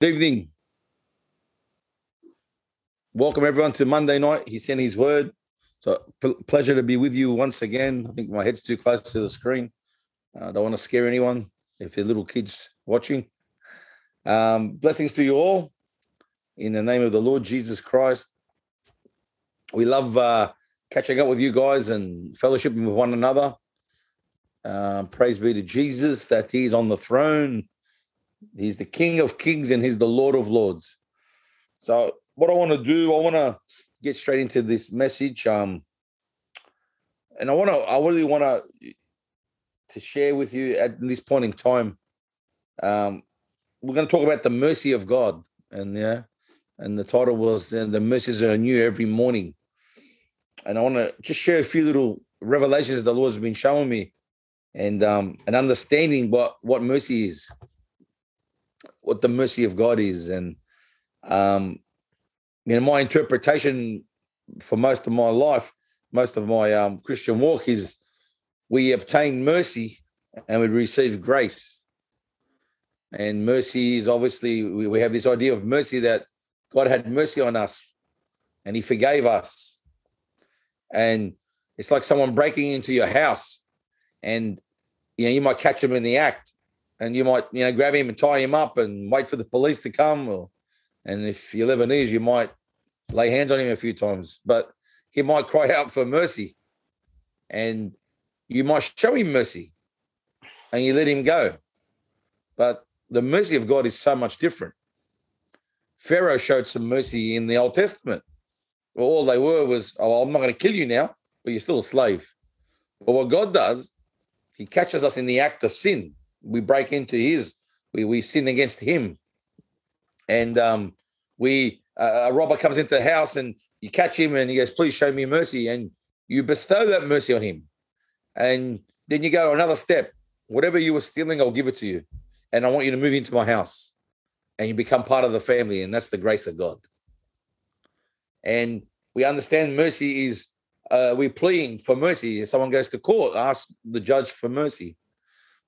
Good evening. Welcome everyone to Monday night. He sent his word. So pleasure to be with you once again. I think my head's too close to the screen. I don't want to scare anyone if there are little kids watching. Um, blessings to you all in the name of the Lord Jesus Christ. We love uh, catching up with you guys and fellowshipping with one another. Uh, praise be to Jesus that He's on the throne He's the King of Kings and He's the Lord of Lords. So, what I want to do, I want to get straight into this message. Um, and I want to, I really want to, to share with you at this point in time. Um, we're going to talk about the mercy of God, and yeah, and the title was uh, "The Mercies Are New Every Morning." And I want to just share a few little revelations the Lord's been showing me, and um, and understanding what what mercy is what the mercy of God is. And um, you know, my interpretation for most of my life, most of my um, Christian walk is we obtain mercy and we receive grace. And mercy is obviously we, we have this idea of mercy that God had mercy on us and he forgave us. And it's like someone breaking into your house and you know you might catch them in the act and you might you know grab him and tie him up and wait for the police to come or and if you're Lebanese you might lay hands on him a few times but he might cry out for mercy. And you might show him mercy and you let him go. But the mercy of God is so much different. Pharaoh showed some mercy in the Old Testament. Well, all they were was oh I'm not going to kill you now but you're still a slave. But what God does he catches us in the act of sin we break into his, we, we sin against him. And um, we, uh, a robber comes into the house and you catch him and he goes, please show me mercy. And you bestow that mercy on him. And then you go another step. Whatever you were stealing, I'll give it to you. And I want you to move into my house. And you become part of the family. And that's the grace of God. And we understand mercy is uh, we're pleading for mercy. If someone goes to court, ask the judge for mercy.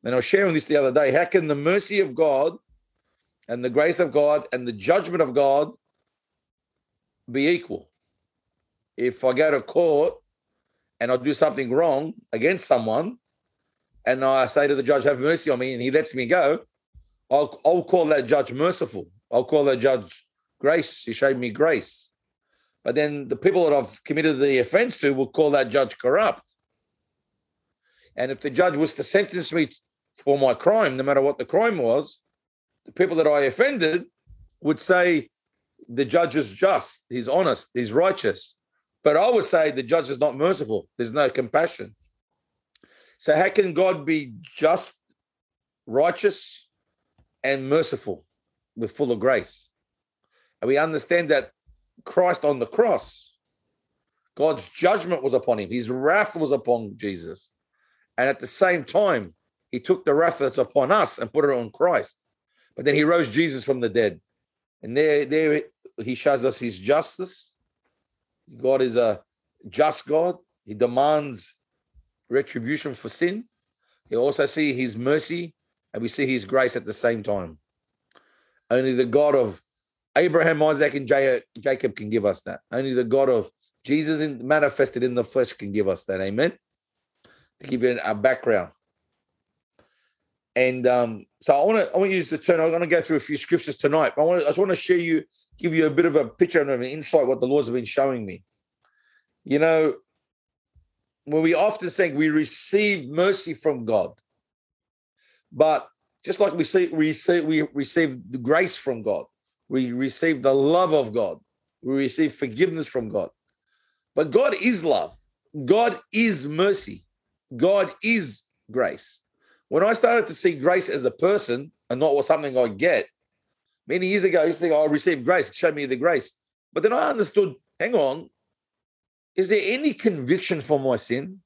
And I was sharing this the other day. How can the mercy of God and the grace of God and the judgment of God be equal? If I go to court and I do something wrong against someone, and I say to the judge, "Have mercy on me," and he lets me go, I'll, I'll call that judge merciful. I'll call that judge grace. He showed me grace. But then the people that I've committed the offense to will call that judge corrupt. And if the judge was to sentence me for my crime, no matter what the crime was, the people that I offended would say the judge is just, he's honest, he's righteous. But I would say the judge is not merciful. There's no compassion. So how can God be just, righteous, and merciful with full of grace? And we understand that Christ on the cross, God's judgment was upon him. His wrath was upon Jesus. And at the same time, he took the wrath that's upon us and put it on Christ. But then he rose Jesus from the dead. And there, there he shows us his justice. God is a just God. He demands retribution for sin. He also see his mercy and we see his grace at the same time. Only the God of Abraham, Isaac, and Jacob can give us that. Only the God of Jesus manifested in the flesh can give us that. Amen. To give you a background. And um, so I want to I want you to turn. I'm going to go through a few scriptures tonight. But I, want to, I just want to share you, give you a bit of a picture and an insight what the Lord's been showing me. You know, when we often think we receive mercy from God, but just like we see, we see, we receive the grace from God, we receive the love of God, we receive forgiveness from God. But God is love. God is mercy. God is grace. When I started to see grace as a person and not was something I get, many years ago, I used to think, oh, I received grace, show me the grace. But then I understood, hang on, is there any conviction for my sin?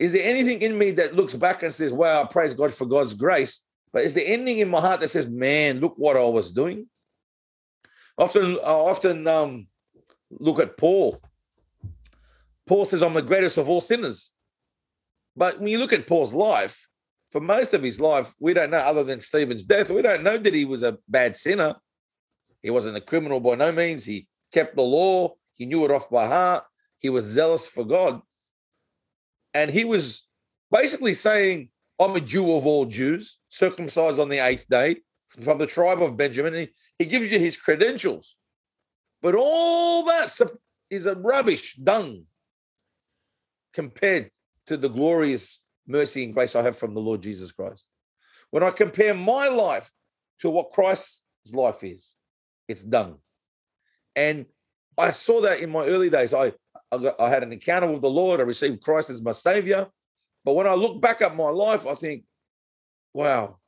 Is there anything in me that looks back and says, wow, I praise God for God's grace? But is there anything in my heart that says, man, look what I was doing? Often, I often um, look at Paul. Paul says, I'm the greatest of all sinners. But when you look at Paul's life, for most of his life, we don't know, other than Stephen's death, we don't know that he was a bad sinner. He wasn't a criminal by no means. He kept the law, he knew it off by heart, he was zealous for God. And he was basically saying, I'm a Jew of all Jews, circumcised on the eighth day, from the tribe of Benjamin. He, he gives you his credentials. But all that is a rubbish, dung, compared to the glorious mercy and grace I have from the Lord Jesus Christ. When I compare my life to what Christ's life is, it's done. And I saw that in my early days. I, I, got, I had an encounter with the Lord. I received Christ as my Savior. But when I look back at my life, I think, wow,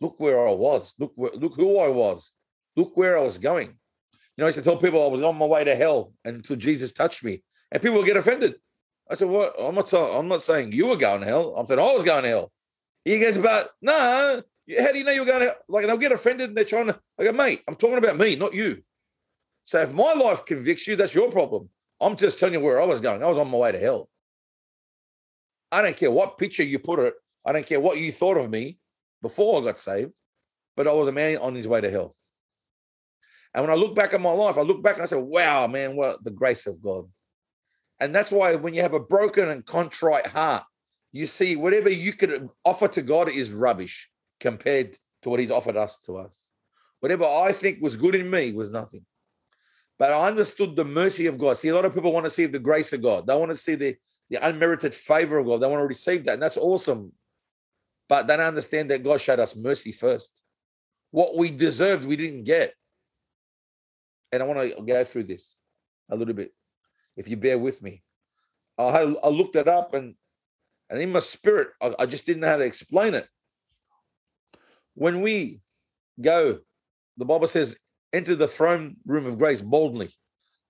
look where I was. Look where, look who I was. Look where I was going. You know, I used to tell people I was on my way to hell until Jesus touched me, and people would get offended. I said, "What? I'm not. I'm not saying you were going to hell. I'm saying I was going to hell." He goes, "But no, nah, how do you know you're going to hell? like?" They'll get offended and they're trying to. I go, "Mate, I'm talking about me, not you." So if my life convicts you, that's your problem. I'm just telling you where I was going. I was on my way to hell. I don't care what picture you put it. I don't care what you thought of me before I got saved, but I was a man on his way to hell. And when I look back at my life, I look back and I say, wow, man, what the grace of God. And that's why when you have a broken and contrite heart, you see whatever you could offer to God is rubbish compared to what he's offered us to us. Whatever I think was good in me was nothing. But I understood the mercy of God. See, a lot of people want to see the grace of God. They want to see the, the unmerited favor of God. They want to receive that. And that's awesome. But they don't understand that God showed us mercy first. What we deserved, we didn't get. And I want to go through this a little bit, if you bear with me. I, I looked it up and and in my spirit, I, I just didn't know how to explain it. When we go, the Bible says, enter the throne room of grace boldly.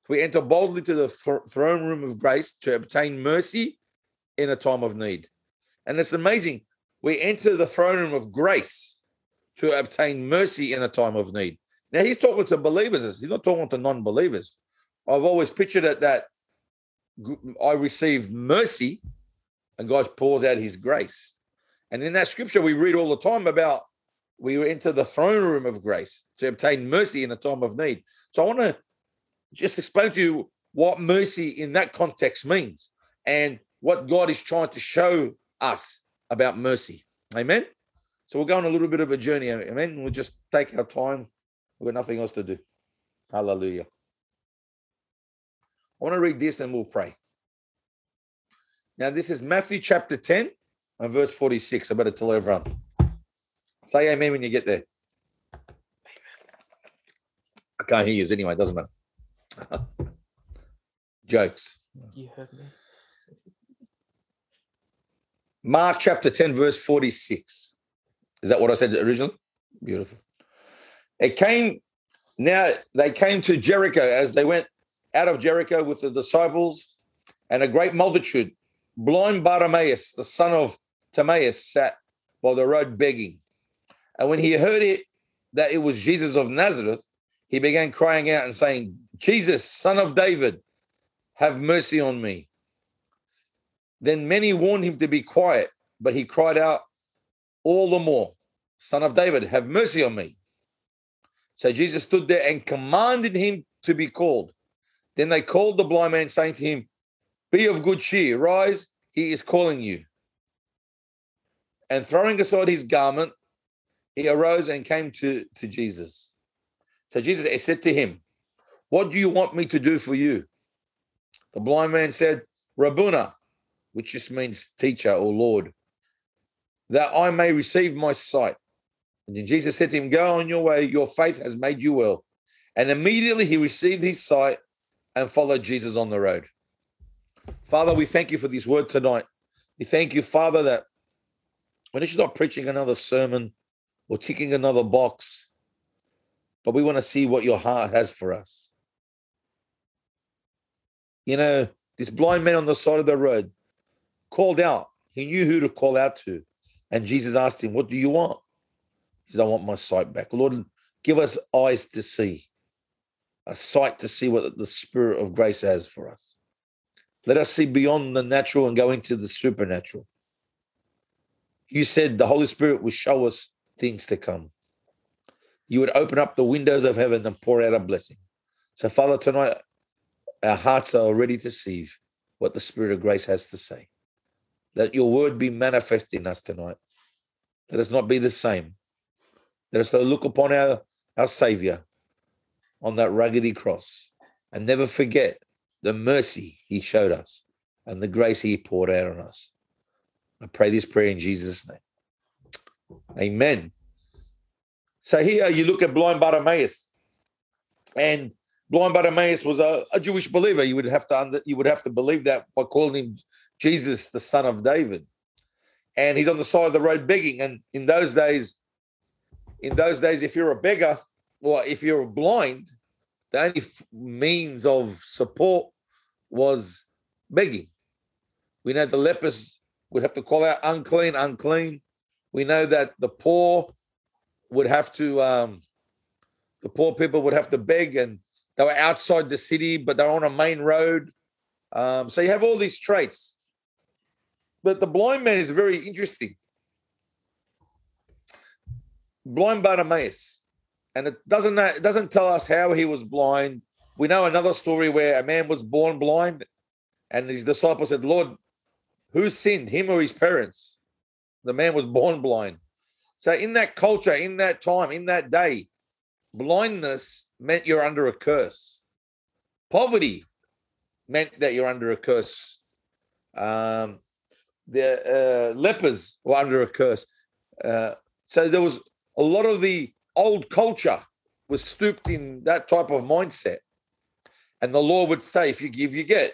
We enter boldly to the th- throne room of grace to obtain mercy in a time of need. And it's amazing. We enter the throne room of grace to obtain mercy in a time of need. Now he's talking to believers. He's not talking to non-believers. I've always pictured it that I receive mercy and God pours out his grace. And in that scripture, we read all the time about we enter the throne room of grace to obtain mercy in a time of need. So I want to just explain to you what mercy in that context means and what God is trying to show us about mercy. Amen. So we'll go on a little bit of a journey. Amen. We'll just take our time. We've got nothing else to do. Hallelujah. I want to read this and we'll pray. Now, this is Matthew chapter 10 and verse 46. I better tell everyone. Say amen when you get there. I can't hear you anyway, doesn't matter. Jokes. You heard me. Mark chapter 10, verse 46. Is that what I said originally? Beautiful. It came, now they came to Jericho as they went out of Jericho with the disciples and a great multitude. Blind Bartimaeus, the son of Timaeus, sat by the road begging. And when he heard it, that it was Jesus of Nazareth, he began crying out and saying, Jesus, son of David, have mercy on me. Then many warned him to be quiet, but he cried out all the more, Son of David, have mercy on me. So Jesus stood there and commanded him to be called. Then they called the blind man, saying to him, Be of good cheer, rise, he is calling you. And throwing aside his garment, he arose and came to, to Jesus. So Jesus said to him, What do you want me to do for you? The blind man said, Rabuna, which just means teacher or Lord, that I may receive my sight. And then Jesus said to him, Go on your way, your faith has made you well. And immediately he received his sight and follow Jesus on the road. Father, we thank you for this word tonight. We thank you, Father, that when it's not preaching another sermon or ticking another box, but we want to see what your heart has for us. You know, this blind man on the side of the road called out. He knew who to call out to. And Jesus asked him, What do you want? He says, I want my sight back. Lord, give us eyes to see, a sight to see what the Spirit of grace has for us. Let us see beyond the natural and go into the supernatural. You said the Holy Spirit will show us things to come. You would open up the windows of heaven and pour out a blessing. So, Father, tonight our hearts are ready to receive what the Spirit of grace has to say. Let your word be manifest in us tonight. Let us not be the same. Let us look upon our, our Savior on that ruggedy cross and never forget the mercy he showed us and the grace he poured out on us. I pray this prayer in Jesus' name. Amen. So here you look at blind Bartimaeus, and blind Bartimaeus was a, a Jewish believer. You would have to under, you would have to believe that by calling him Jesus, the son of David. And he's on the side of the road begging. And in those days, in those days, if you're a beggar or if you're blind, the only means of support was begging. We know the lepers would have to call out unclean, unclean. We know that the poor would have to, um, the poor people would have to beg, and they were outside the city, but they're on a main road. Um, so you have all these traits. But the blind man is very interesting. Blind Bartimaeus, and it doesn't it doesn't tell us how he was blind. We know another story where a man was born blind, and his disciples said, "Lord, who sinned, him or his parents?" The man was born blind. So in that culture, in that time, in that day, blindness meant you're under a curse. Poverty meant that you're under a curse. Um, the uh, lepers were under a curse. Uh, so there was a lot of the old culture was stooped in that type of mindset. And the law would say, if you give, you get.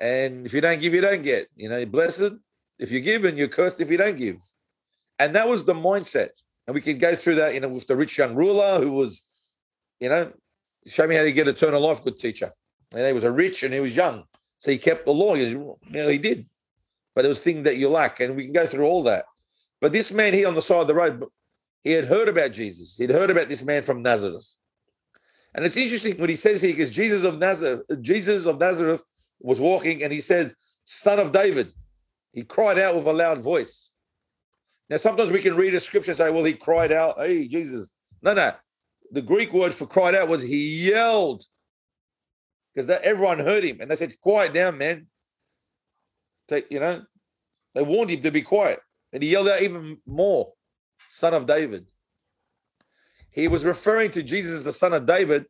And if you don't give, you don't get. You know, blessed if you give and you're cursed if you don't give. And that was the mindset. And we could go through that, you know, with the rich young ruler who was, you know, show me how to get eternal life, good teacher. And he was a rich and he was young. So he kept the law. He, know, he did but it was things that you lack. And we can go through all that. But this man here on the side of the road, he had heard about Jesus. He'd heard about this man from Nazareth. And it's interesting what he says here, because Jesus of Nazareth, Jesus of Nazareth was walking and he says, Son of David. He cried out with a loud voice. Now, sometimes we can read a scripture and say, Well, he cried out, Hey, Jesus. No, no. The Greek word for cried out was he yelled because everyone heard him and they said, Quiet down, man. Take, you know, they warned him to be quiet. And he yelled out even more, son of David. He was referring to Jesus as the son of David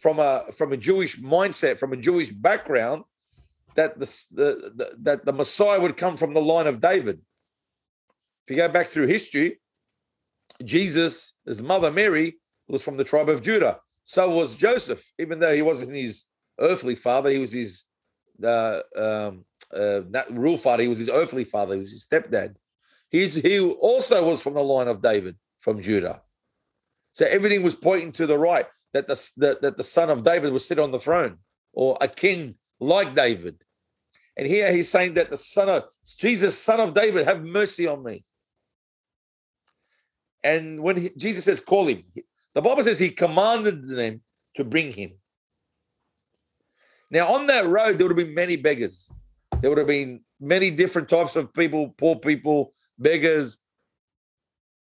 from a from a Jewish mindset, from a Jewish background, that the, the, the that the Messiah would come from the line of David. If you go back through history, Jesus, his mother Mary, was from the tribe of Judah. So was Joseph, even though he wasn't his earthly father, he was his uh, um, uh, real father. He was his earthly father. He was his stepdad. He's he also was from the line of David from Judah. So everything was pointing to the right that the that, that the son of David would sit on the throne or a king like David. And here he's saying that the son of Jesus, son of David, have mercy on me. And when he, Jesus says, call him, the Bible says he commanded them to bring him. Now, on that road, there would have been many beggars. There would have been many different types of people, poor people, beggars,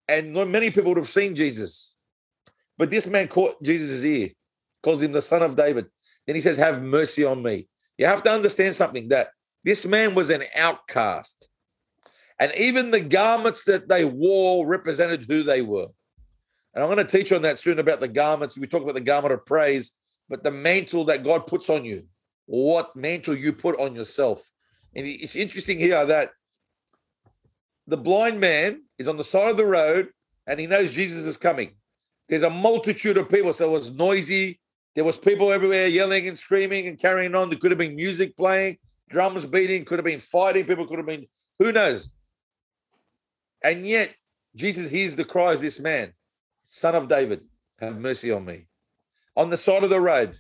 and not many people would have seen Jesus. But this man caught Jesus' ear, calls him the son of David. Then he says, Have mercy on me. You have to understand something that this man was an outcast. And even the garments that they wore represented who they were. And I'm going to teach on that soon about the garments. We talk about the garment of praise, but the mantle that God puts on you, what mantle you put on yourself. And it's interesting here that the blind man is on the side of the road and he knows Jesus is coming. There's a multitude of people, so it was noisy. There was people everywhere yelling and screaming and carrying on. There could have been music playing, drums beating, could have been fighting. People could have been, who knows? And yet, Jesus hears the cries this man, son of David, have mercy on me. On the side of the road.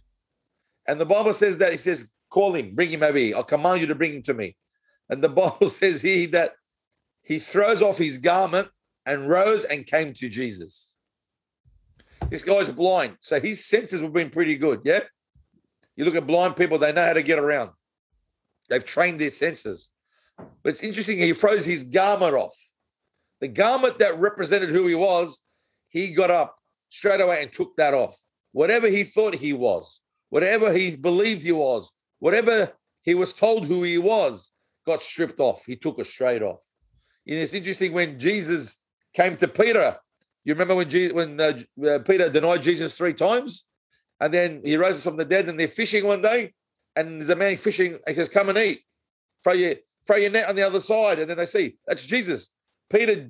And the Bible says that he says, Call him, bring him over here. I'll command you to bring him to me. And the Bible says here that he throws off his garment and rose and came to Jesus. This guy's blind, so his senses have been pretty good. Yeah. You look at blind people, they know how to get around. They've trained their senses. But it's interesting, he throws his garment off. the garment that represented who he was, he got up straight away and took that off. Whatever he thought he was, whatever he believed he was, whatever he was told who he was, got stripped off. He took it straight off. And it's interesting when Jesus came to Peter. You remember when Jesus, when uh, uh, Peter denied Jesus three times, and then he rose from the dead, and they're fishing one day, and there's a man fishing. He says, "Come and eat. Throw your throw your net on the other side." And then they see that's Jesus. Peter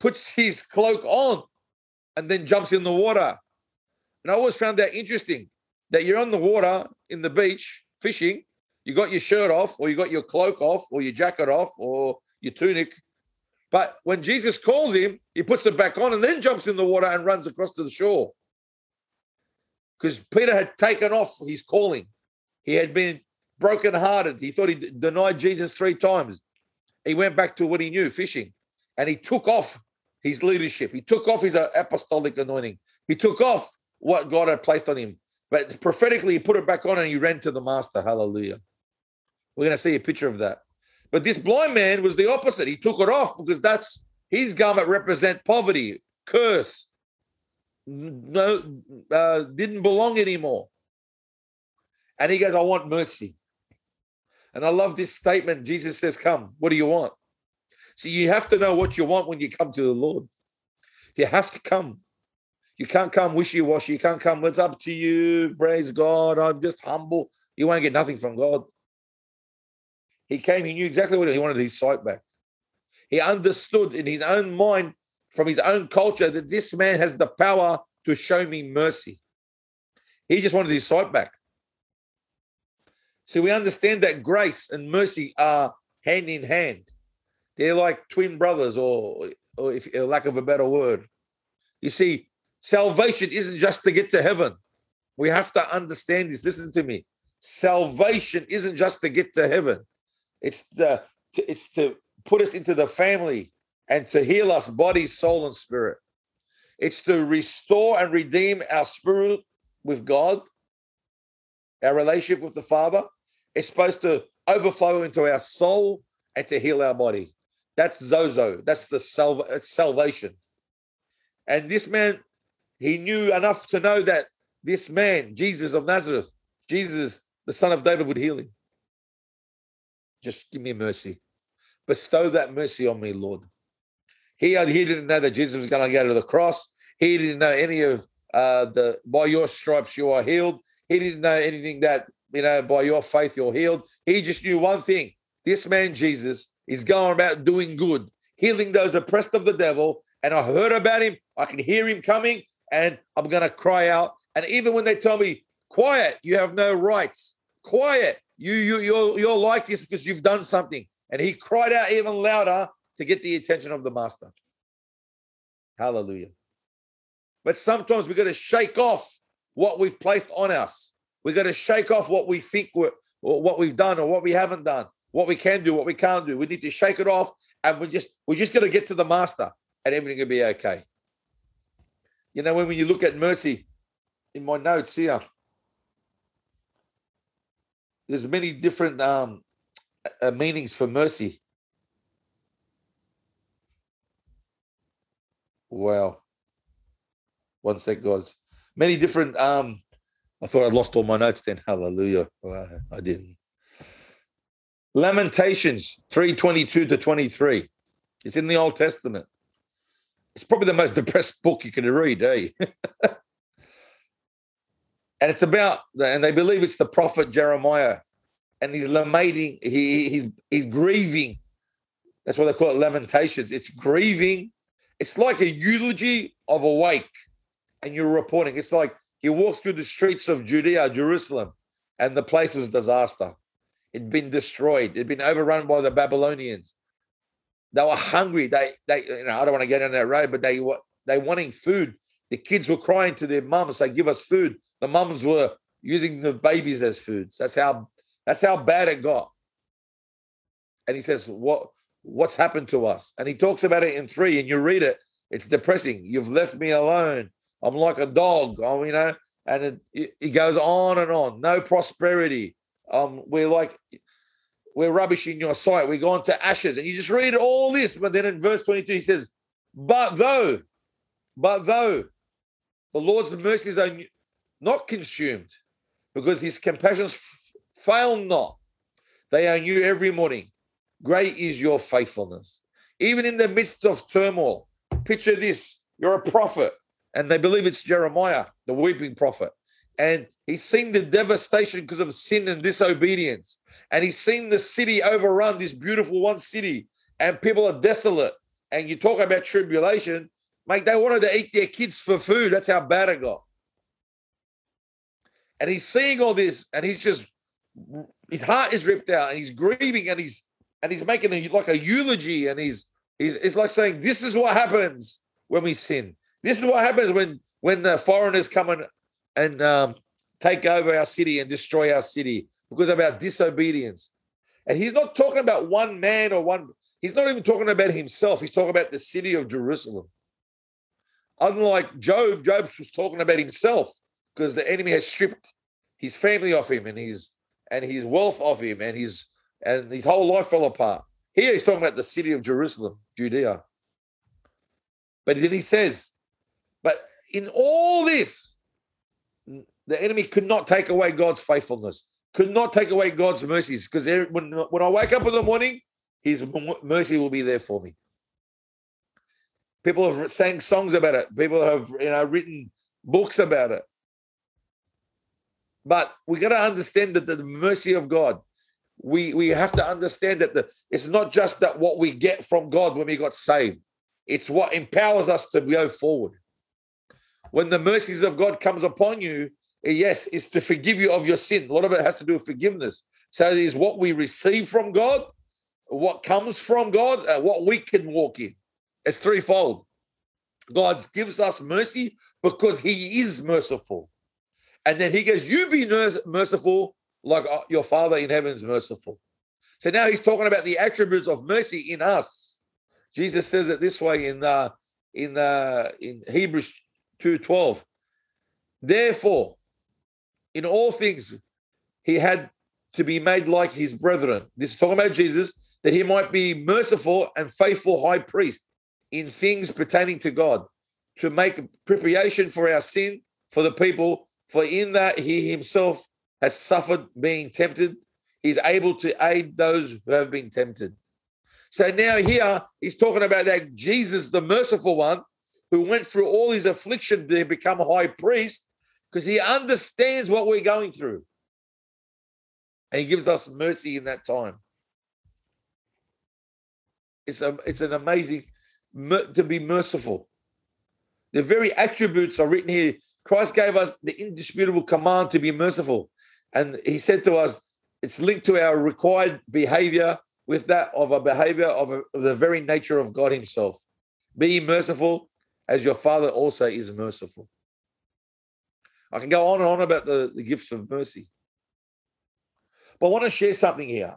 puts his cloak on, and then jumps in the water. And I always found that interesting that you're on the water in the beach fishing, you got your shirt off, or you got your cloak off, or your jacket off, or your tunic. But when Jesus calls him, he puts it back on and then jumps in the water and runs across to the shore. Because Peter had taken off his calling. He had been brokenhearted. He thought he denied Jesus three times. He went back to what he knew, fishing. And he took off his leadership. He took off his uh, apostolic anointing. He took off what God had placed on him. But prophetically, he put it back on and he ran to the master. Hallelujah. We're going to see a picture of that. But this blind man was the opposite. He took it off because that's his garment represent poverty, curse, no, uh, didn't belong anymore. And he goes, I want mercy. And I love this statement. Jesus says, Come, what do you want? So you have to know what you want when you come to the Lord. You have to come. You can't come wishy-washy. You can't come, it's up to you. Praise God. I'm just humble. You won't get nothing from God. He came, he knew exactly what he wanted his sight back. He understood in his own mind, from his own culture, that this man has the power to show me mercy. He just wanted his sight back. So we understand that grace and mercy are hand in hand. They're like twin brothers, or, or if lack of a better word. You see, salvation isn't just to get to heaven. We have to understand this. Listen to me. Salvation isn't just to get to heaven. It's the it's to put us into the family and to heal us body, soul, and spirit. It's to restore and redeem our spirit with God, our relationship with the Father. It's supposed to overflow into our soul and to heal our body. That's sozo. That's the salva- salvation. And this man, he knew enough to know that this man, Jesus of Nazareth, Jesus, the son of David, would heal him. Just give me mercy. Bestow that mercy on me, Lord. He, he didn't know that Jesus was going to go to the cross. He didn't know any of uh, the by your stripes you are healed. He didn't know anything that you know by your faith you're healed. He just knew one thing: this man Jesus is going about doing good, healing those oppressed of the devil. And I heard about him. I can hear him coming, and I'm going to cry out. And even when they tell me, "Quiet, you have no rights," quiet, you you you're you're like this because you've done something. And he cried out even louder to get the attention of the master. Hallelujah. But sometimes we've got to shake off what we've placed on us. We've got to shake off what we think we're, what we've done or what we haven't done, what we can do, what we can't do. We need to shake it off, and we just we're just going to get to the master, and everything will be okay. You know, when, when you look at mercy, in my notes here, there's many different um, uh, meanings for mercy. Wow. One sec, guys. Many different. Um, I thought I'd lost all my notes then. Hallelujah. I didn't. Lamentations 322 to 23. It's in the Old Testament. It's probably the most depressed book you can read, eh? and it's about and they believe it's the prophet Jeremiah, and he's lamenting, he, he's he's grieving. That's why they call it lamentations. It's grieving. It's like a eulogy of a wake, and you're reporting. It's like he walked through the streets of Judea, Jerusalem, and the place was disaster. It'd been destroyed. It'd been overrun by the Babylonians. They were hungry. They, they, you know, I don't want to get on that road, but they were they wanting food. The kids were crying to their mums, "Say, give us food." The mums were using the babies as foods. That's how that's how bad it got. And he says, "What what's happened to us?" And he talks about it in three, and you read it. It's depressing. You've left me alone. I'm like a dog. Oh, you know. And it, it, it goes on and on. No prosperity. Um, we're like we're rubbish in your sight. We're going to ashes. And you just read all this, but then in verse 22, he says, But though, but though the Lord's mercies are not consumed, because his compassions fail not, they are new every morning. Great is your faithfulness. Even in the midst of turmoil, picture this you're a prophet, and they believe it's Jeremiah, the weeping prophet. And he's seen the devastation because of sin and disobedience. And he's seen the city overrun, this beautiful one city, and people are desolate. And you talk about tribulation, mate, they wanted to eat their kids for food. That's how bad it got. And he's seeing all this, and he's just his heart is ripped out, and he's grieving, and he's and he's making a, like a eulogy, and he's he's it's like saying, This is what happens when we sin. This is what happens when when the foreigners come and and um, take over our city and destroy our city because of our disobedience. And he's not talking about one man or one. He's not even talking about himself. He's talking about the city of Jerusalem. Unlike Job, Job was talking about himself because the enemy has stripped his family off him and his and his wealth off him and his and his whole life fell apart. Here he's talking about the city of Jerusalem, Judea. But then he says, but in all this, the enemy could not take away God's faithfulness, could not take away God's mercies, because when, when I wake up in the morning, his mercy will be there for me. People have sang songs about it. People have you know written books about it. But we got to understand that the mercy of God, we we have to understand that the it's not just that what we get from God when we got saved. It's what empowers us to go forward. When the mercies of God comes upon you, eh, yes, it's to forgive you of your sin. A lot of it has to do with forgiveness. So it is what we receive from God, what comes from God, uh, what we can walk in. It's threefold. God gives us mercy because He is merciful. And then He goes, You be merciful like uh, your Father in heaven is merciful. So now He's talking about the attributes of mercy in us. Jesus says it this way in uh, in uh, in Hebrews 2:12. Therefore, in all things, he had to be made like his brethren. This is talking about Jesus, that he might be merciful and faithful high priest in things pertaining to God, to make propitiation for our sin for the people. For in that he himself has suffered being tempted, he's able to aid those who have been tempted. So now here he's talking about that Jesus, the merciful one, who went through all his affliction to become a high priest because he understands what we're going through. And he gives us mercy in that time. It's, a, it's an amazing to be merciful. The very attributes are written here. Christ gave us the indisputable command to be merciful. And he said to us, it's linked to our required behavior with that of a behavior of, a, of the very nature of God himself. Be merciful as your Father also is merciful. I can go on and on about the, the gifts of mercy. But I want to share something here.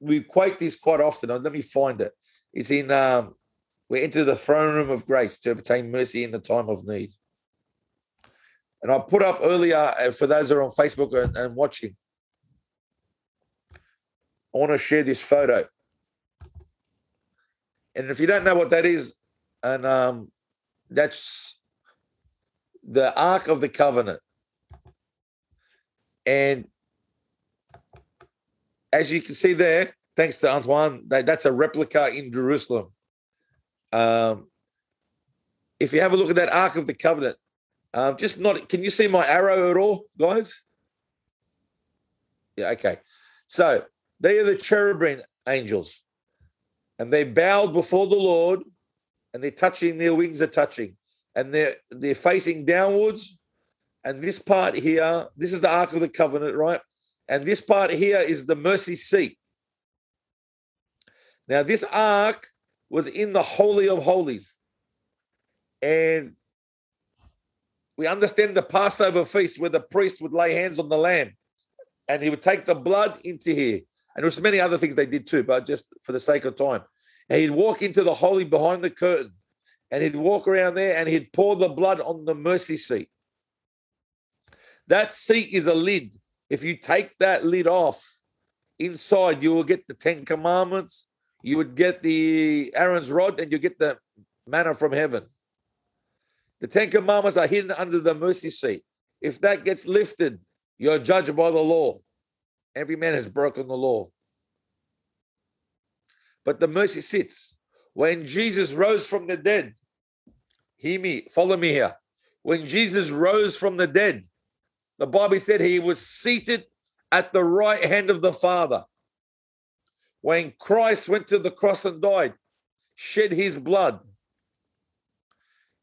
We quote this quite often. Let me find it. It's in um, we enter the throne room of grace to obtain mercy in the time of need. And I put up earlier uh, for those that are on Facebook and, and watching. I want to share this photo. And if you don't know what that is, and um, that's the Ark of the Covenant. And as you can see there, thanks to Antoine, that's a replica in Jerusalem. Um, if you have a look at that Ark of the Covenant, um, just not, can you see my arrow at all, guys? Yeah, okay. So they are the cherubim angels, and they bowed before the Lord and they're touching, their wings are touching, and they're they're facing downwards. And this part here, this is the Ark of the Covenant, right? And this part here is the mercy seat. Now, this ark was in the Holy of Holies. And we understand the Passover feast where the priest would lay hands on the lamb and he would take the blood into here. And there was many other things they did too, but just for the sake of time. And he'd walk into the holy behind the curtain and he'd walk around there and he'd pour the blood on the mercy seat. That seat is a lid. If you take that lid off, inside you will get the Ten Commandments, you would get the Aaron's rod, and you get the manna from heaven. The Ten Commandments are hidden under the mercy seat. If that gets lifted, you're judged by the law. Every man has broken the law. But the mercy sits. When Jesus rose from the dead, hear me, follow me here. When Jesus rose from the dead, the Bible said he was seated at the right hand of the Father. When Christ went to the cross and died, shed his blood,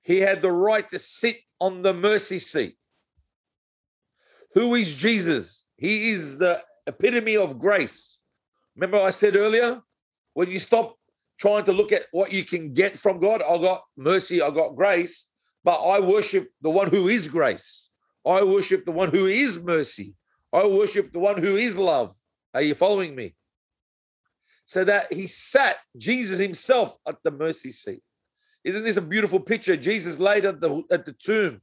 he had the right to sit on the mercy seat. Who is Jesus? He is the epitome of grace. Remember, I said earlier, when you stop trying to look at what you can get from God, I got mercy, I got grace, but I worship the one who is grace. I worship the one who is mercy. I worship the one who is love. Are you following me? So that he sat, Jesus himself, at the mercy seat. Isn't this a beautiful picture? Jesus laid at the at the tomb,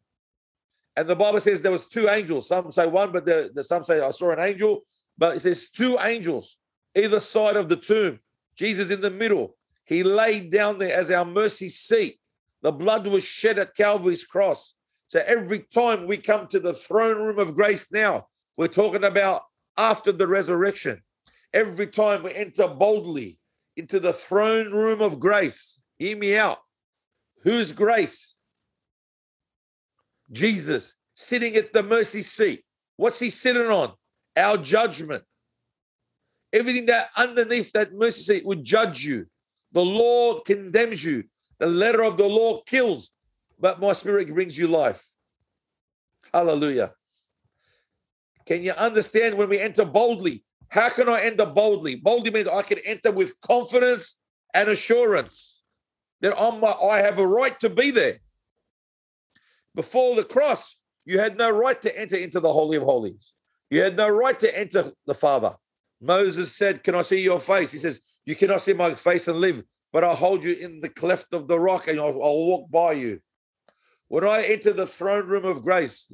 and the Bible says there was two angels. Some say one, but the, the some say I saw an angel. But it says two angels either side of the tomb. Jesus in the middle. He laid down there as our mercy seat. The blood was shed at Calvary's cross. So every time we come to the throne room of grace now, we're talking about after the resurrection. Every time we enter boldly into the throne room of grace, hear me out. Whose grace? Jesus sitting at the mercy seat. What's he sitting on? Our judgment. Everything that underneath that mercy seat would judge you. The law condemns you. The letter of the law kills, but my spirit brings you life. Hallelujah. Can you understand when we enter boldly? How can I enter boldly? Boldly means I can enter with confidence and assurance that I'm my, I have a right to be there. Before the cross, you had no right to enter into the Holy of Holies. You had no right to enter the Father. Moses said, Can I see your face? He says, You cannot see my face and live, but I'll hold you in the cleft of the rock and I'll, I'll walk by you. When I enter the throne room of grace,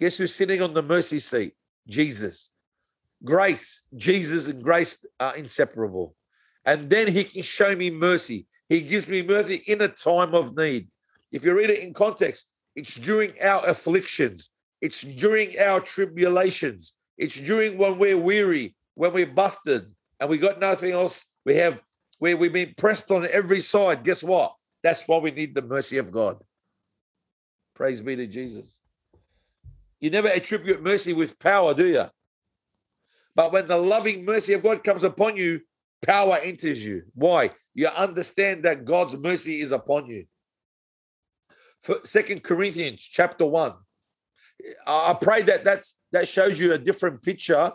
Guess who's sitting on the mercy seat? Jesus. Grace, Jesus and grace are inseparable. And then he can show me mercy. He gives me mercy in a time of need. If you read it in context, it's during our afflictions, it's during our tribulations, it's during when we're weary, when we're busted, and we got nothing else. We have where we've been pressed on every side. Guess what? That's why we need the mercy of God. Praise be to Jesus. You never attribute mercy with power, do you? But when the loving mercy of God comes upon you, power enters you. Why? You understand that God's mercy is upon you. Second Corinthians chapter one. I pray that that's, that shows you a different picture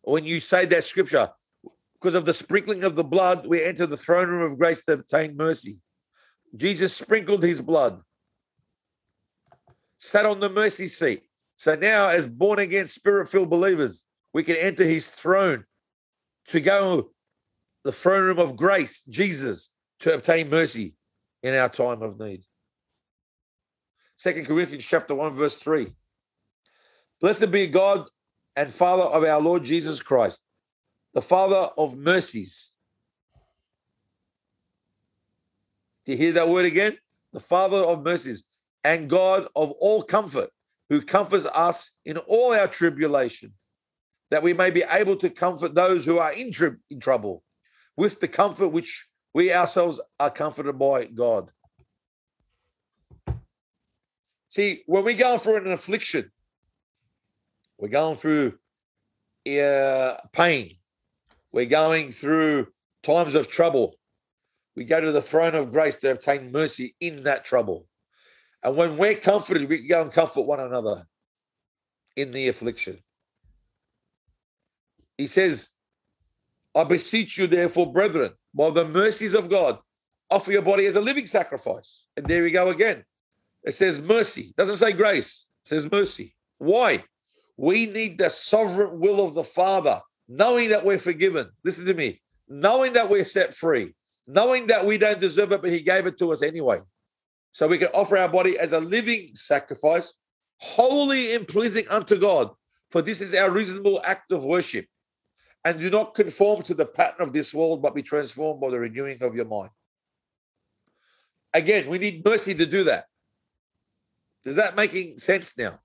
when you say that scripture. Because of the sprinkling of the blood, we enter the throne room of grace to obtain mercy. Jesus sprinkled his blood, sat on the mercy seat, so now, as born again, spirit filled believers, we can enter his throne to go the throne room of grace, Jesus, to obtain mercy in our time of need. Second Corinthians chapter 1, verse 3. Blessed be God and Father of our Lord Jesus Christ, the Father of mercies. Do you hear that word again? The Father of mercies and God of all comfort who comforts us in all our tribulation, that we may be able to comfort those who are in, in trouble with the comfort which we ourselves are comforted by God. See, when we're going through an affliction, we're going through uh, pain, we're going through times of trouble, we go to the throne of grace to obtain mercy in that trouble. And when we're comforted, we can go and comfort one another in the affliction. He says, I beseech you, therefore, brethren, by the mercies of God, offer your body as a living sacrifice. And there we go again. It says mercy. It doesn't say grace. It says mercy. Why? We need the sovereign will of the Father, knowing that we're forgiven. Listen to me. Knowing that we're set free, knowing that we don't deserve it, but He gave it to us anyway. So we can offer our body as a living sacrifice, holy and pleasing unto God. For this is our reasonable act of worship. And do not conform to the pattern of this world, but be transformed by the renewing of your mind. Again, we need mercy to do that. Is that making sense now?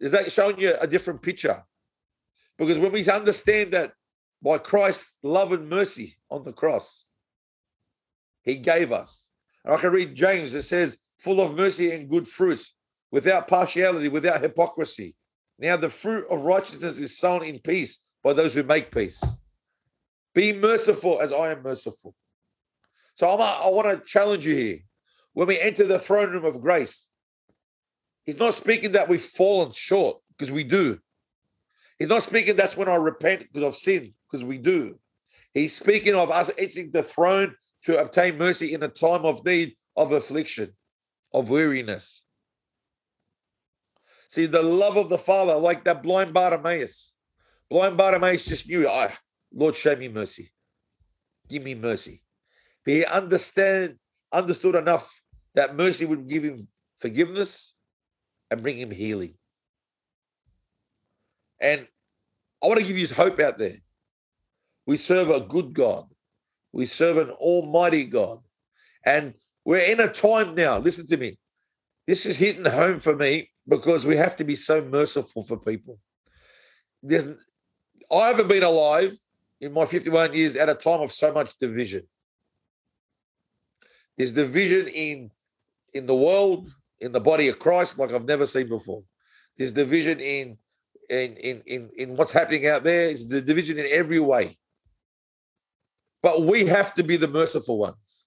Is that showing you a different picture? Because when we understand that by Christ's love and mercy on the cross, he gave us. And I can read James that says, full of mercy and good fruits, without partiality, without hypocrisy. Now the fruit of righteousness is sown in peace by those who make peace. Be merciful as I am merciful. So I'm, I want to challenge you here. When we enter the throne room of grace, he's not speaking that we've fallen short because we do. He's not speaking that's when I repent because of sin because we do. He's speaking of us entering the throne to obtain mercy in a time of need, of affliction, of weariness. See, the love of the Father, like that blind Bartimaeus. Blind Bartimaeus just knew, oh, Lord, show me mercy. Give me mercy. But he understand, understood enough that mercy would give him forgiveness and bring him healing. And I want to give you hope out there. We serve a good God. We serve an almighty God. And we're in a time now, listen to me. This is hitting home for me because we have to be so merciful for people. There's, I haven't been alive in my 51 years at a time of so much division. There's division in in the world, in the body of Christ, like I've never seen before. There's division in in in in, in what's happening out there. It's the division in every way. But we have to be the merciful ones.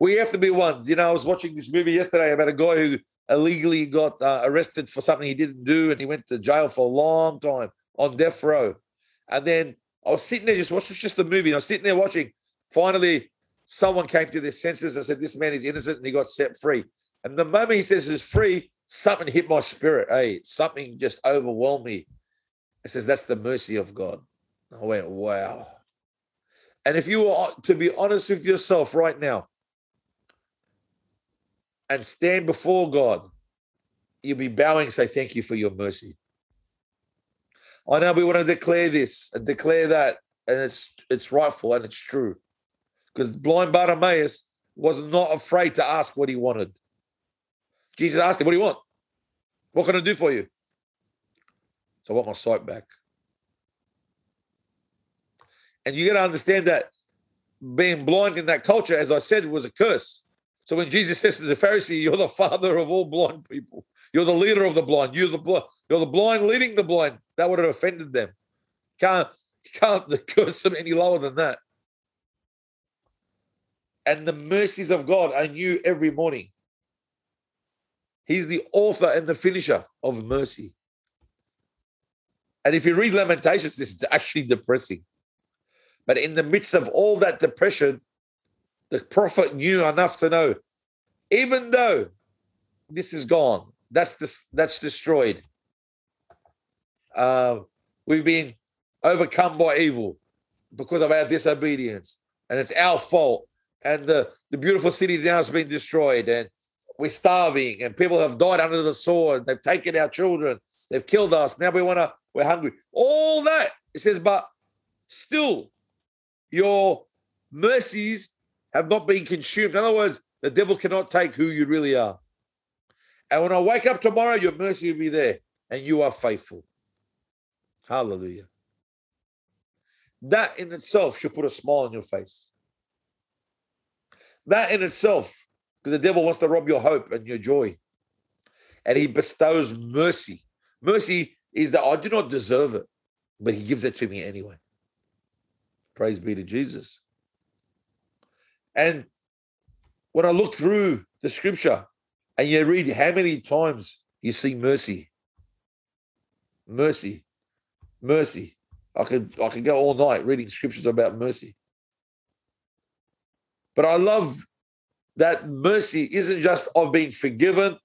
We have to be ones. You know, I was watching this movie yesterday about a guy who illegally got uh, arrested for something he didn't do, and he went to jail for a long time on death row. And then I was sitting there just watching just the movie. And I was sitting there watching. Finally, someone came to their senses and said, "This man is innocent," and he got set free. And the moment he says he's free, something hit my spirit. Hey, something just overwhelmed me. It says that's the mercy of God. I went, wow. And if you are to be honest with yourself right now and stand before God, you'll be bowing, say, Thank you for your mercy. I know we want to declare this and declare that, and it's it's rightful and it's true. Because blind Bartimaeus was not afraid to ask what he wanted. Jesus asked him, What do you want? What can I do for you? So I want my sight back. And you got to understand that being blind in that culture, as I said, was a curse. So when Jesus says to the Pharisee, "You're the father of all blind people. You're the leader of the blind. You're the blind. You're the blind leading the blind," that would have offended them. Can't can't curse them any lower than that. And the mercies of God are new every morning. He's the author and the finisher of mercy. And if you read Lamentations, this is actually depressing. But in the midst of all that depression, the prophet knew enough to know, even though this is gone, that's this, that's destroyed. Uh, we've been overcome by evil because of our disobedience, and it's our fault. And the, the beautiful city now has been destroyed, and we're starving, and people have died under the sword. They've taken our children, they've killed us. Now we want to, we're hungry. All that it says, but still your mercies have not been consumed. In other words, the devil cannot take who you really are. And when I wake up tomorrow, your mercy will be there and you are faithful. Hallelujah. That in itself should put a smile on your face. That in itself, because the devil wants to rob your hope and your joy. And he bestows mercy. Mercy is that I do not deserve it, but he gives it to me anyway. Praise be to Jesus. And when I look through the scripture and you read how many times you see mercy, mercy, mercy. I could I could go all night reading scriptures about mercy. But I love that mercy isn't just of being forgiven.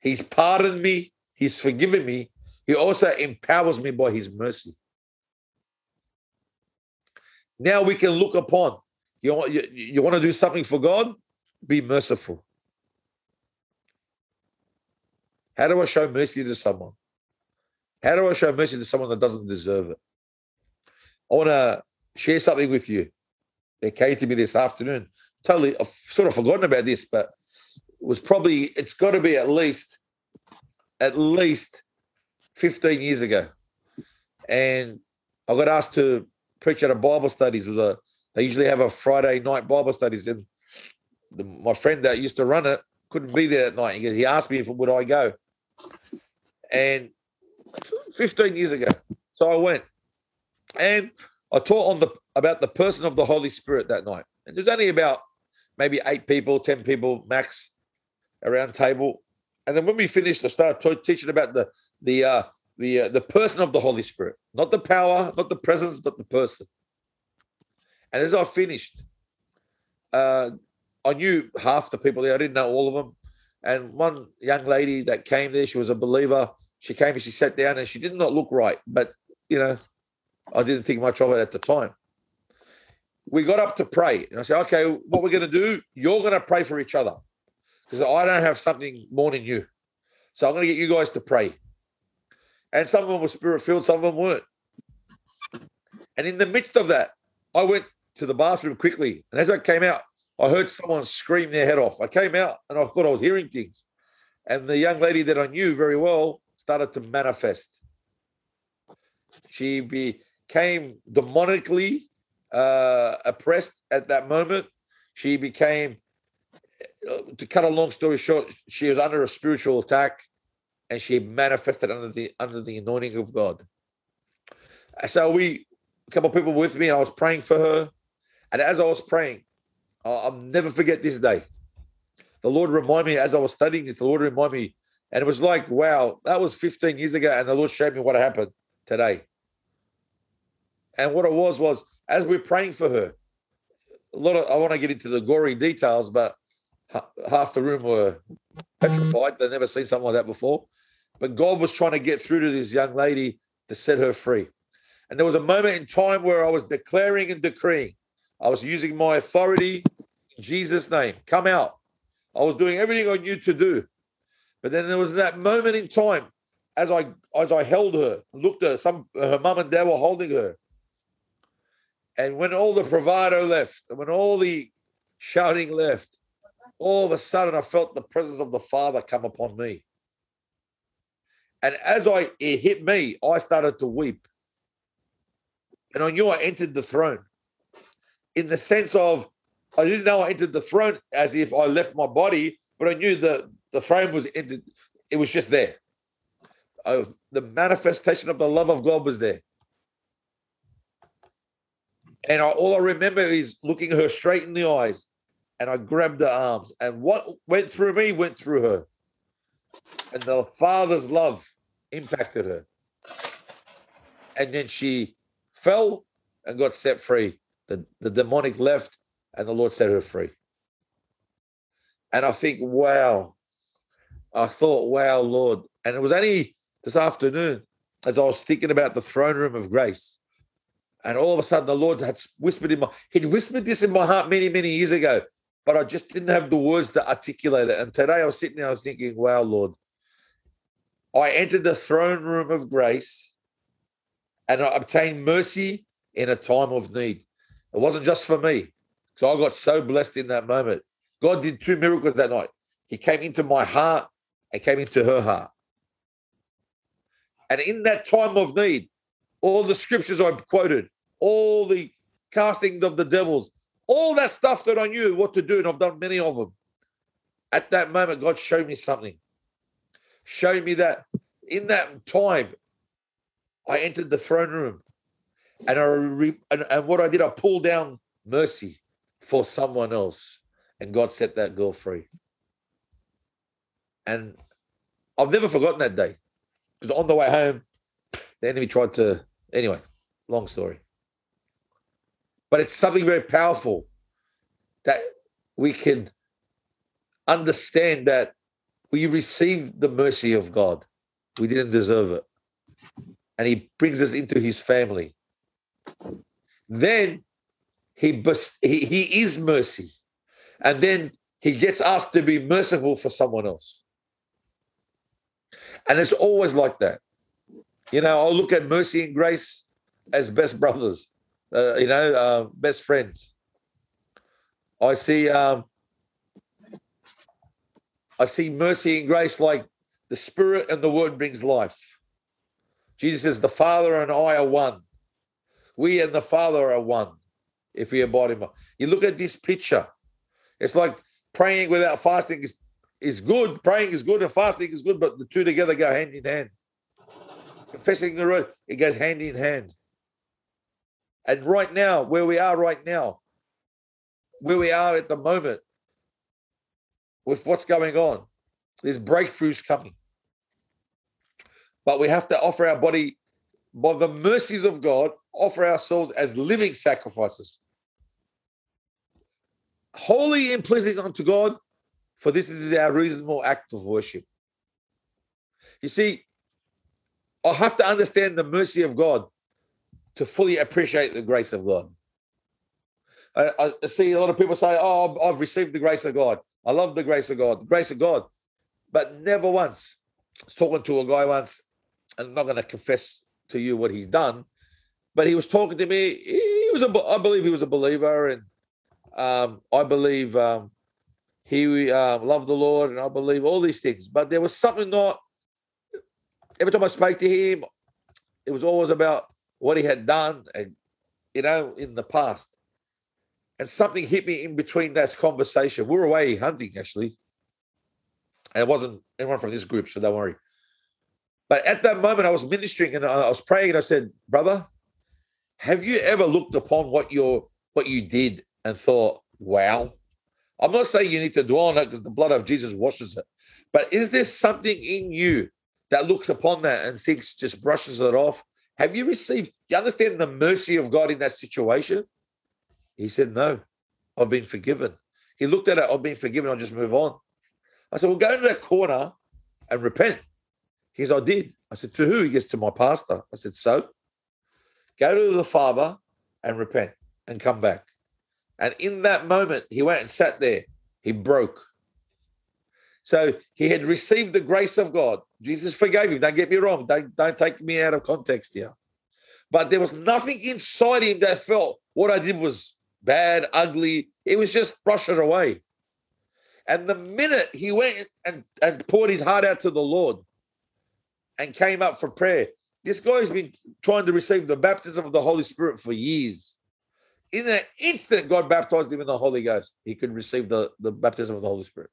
He's pardoned me. He's forgiven me. He also empowers me by his mercy. Now we can look upon. You, you, you want to do something for God? Be merciful. How do I show mercy to someone? How do I show mercy to someone that doesn't deserve it? I want to share something with you. It came to me this afternoon. totally I've sort of forgotten about this, but it was probably it's got to be at least at least 15 years ago. And I got asked to preach at a Bible studies with a they usually have a Friday night Bible studies and the, my friend that used to run it couldn't be there that night. He, he asked me if would I go. And 15 years ago. So I went. And I taught on the about the person of the Holy Spirit that night. And there's only about maybe eight people, 10 people max around table. And then when we finished, I started teaching about the the uh, the uh, the person of the Holy Spirit, not the power, not the presence, but the person. And as I finished, uh, I knew half the people there. I didn't know all of them. And one young lady that came there, she was a believer. She came and she sat down and she did not look right, but you know, I didn't think much of it at the time. We got up to pray, and I said, "Okay, what we're going to do? You're going to pray for each other, because I don't have something more than you. So I'm going to get you guys to pray." And some of them were spirit filled, some of them weren't. And in the midst of that, I went to the bathroom quickly, and as I came out, I heard someone scream their head off. I came out and I thought I was hearing things. And the young lady that I knew very well started to manifest. She became demonically uh, oppressed at that moment. She became, uh, to cut a long story short, she was under a spiritual attack and she manifested under the under the anointing of God. So we, a couple of people with me, I was praying for her. And as I was praying, Uh, I'll never forget this day. The Lord reminded me as I was studying this, the Lord reminded me, and it was like, wow, that was 15 years ago, and the Lord showed me what happened today. And what it was was as we're praying for her, a lot of I want to get into the gory details, but half the room were petrified. They've never seen something like that before. But God was trying to get through to this young lady to set her free. And there was a moment in time where I was declaring and decreeing. I was using my authority Jesus' name. Come out. I was doing everything I knew to do. But then there was that moment in time as I as I held her, looked at her, some her mum and dad were holding her. And when all the bravado left, and when all the shouting left, all of a sudden I felt the presence of the Father come upon me. And as I it hit me, I started to weep. And I knew I entered the throne in the sense of I didn't know I entered the throne as if I left my body, but I knew the, the throne was entered, it was just there. I, the manifestation of the love of God was there. And I, all I remember is looking her straight in the eyes, and I grabbed her arms, and what went through me went through her. And the Father's love impacted her. And then she fell and got set free. The, the demonic left, and the Lord set her free. And I think, wow. I thought, wow, Lord. And it was only this afternoon as I was thinking about the throne room of grace. And all of a sudden, the Lord had whispered in my, he'd whispered this in my heart many, many years ago, but I just didn't have the words to articulate it. And today I was sitting there, I was thinking, wow, Lord, I entered the throne room of grace and I obtained mercy in a time of need. It wasn't just for me. So I got so blessed in that moment. God did two miracles that night. He came into my heart and came into her heart. And in that time of need, all the scriptures I quoted, all the casting of the devils, all that stuff that I knew what to do, and I've done many of them. At that moment, God showed me something. Showed me that in that time, I entered the throne room and I re- and, and what I did, I pulled down mercy for someone else, and God set that girl free. And I've never forgotten that day because on the way home, the enemy tried to. Anyway, long story. But it's something very powerful that we can understand that we received the mercy of God. We didn't deserve it. And he brings us into his family. Then he, he, he is mercy. And then he gets us to be merciful for someone else. And it's always like that. You know, I'll look at mercy and grace as best brothers, uh, you know, uh, best friends. I see um, I see mercy and grace like the Spirit and the Word brings life. Jesus says, The Father and I are one. We and the Father are one if we abide in. You look at this picture, it's like praying without fasting is, is good. Praying is good and fasting is good, but the two together go hand in hand. Confessing the word, it goes hand in hand. And right now, where we are right now, where we are at the moment, with what's going on, there's breakthroughs coming. But we have to offer our body, by the mercies of God, offer ourselves as living sacrifices. Holy pleasing unto God, for this is our reasonable act of worship. You see, I have to understand the mercy of God to fully appreciate the grace of God. I, I, see a lot of people say, "Oh, I've received the grace of God. I love the grace of God, the grace of God," but never once. I was talking to a guy once, and I'm not going to confess to you what he's done, but he was talking to me. He was, a, I believe, he was a believer, and um, I believe um, he uh, loved the Lord, and I believe all these things. But there was something not. Every time I spoke to him, it was always about what he had done, and you know, in the past and something hit me in between that conversation. We were away hunting actually, and it wasn't anyone from this group, so don't worry. But at that moment, I was ministering and I was praying, and I said, "Brother, have you ever looked upon what your what you did and thought, wow?" I'm not saying you need to dwell on it because the blood of Jesus washes it, but is there something in you that looks upon that and thinks just brushes it off? Have you received? You understand the mercy of God in that situation? He said, No, I've been forgiven. He looked at it, I've been forgiven, I'll just move on. I said, Well, go into that corner and repent. He said, I did. I said, To who? He gets to my pastor. I said, So go to the Father and repent and come back. And in that moment, he went and sat there. He broke. So he had received the grace of God. Jesus forgave him. Don't get me wrong. Don't, don't take me out of context here. But there was nothing inside him that felt what I did was bad, ugly. It was just brush it away. And the minute he went and, and poured his heart out to the Lord and came up for prayer, this guy's been trying to receive the baptism of the Holy Spirit for years. In an instant, God baptized him in the Holy Ghost. He could receive the, the baptism of the Holy Spirit.